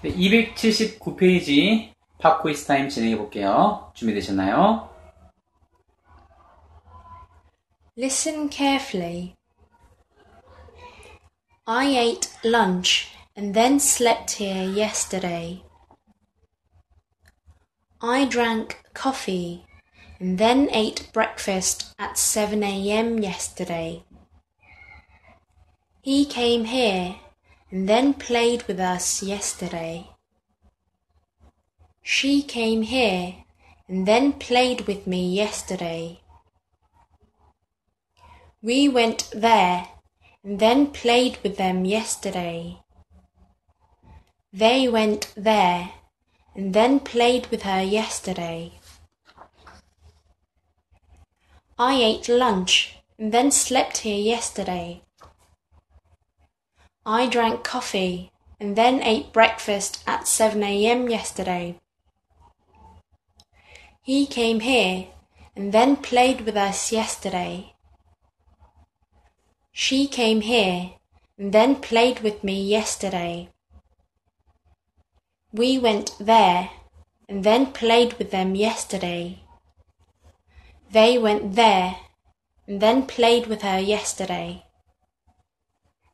네, 279페이지 팝퀴즈 타임 진행해 볼게요. 준비되셨나요? Listen carefully. I ate lunch and then slept here yesterday. I drank coffee and then ate breakfast at 7 a.m. yesterday. He came here and then played with us yesterday. She came here and then played with me yesterday. We went there and then played with them yesterday. They went there and then played with her yesterday. I ate lunch and then slept here yesterday. I drank coffee and then ate breakfast at 7 a.m. yesterday. He came here and then played with us yesterday. She came here and then played with me yesterday. We went there and then played with them yesterday. They went there and then played with her yesterday.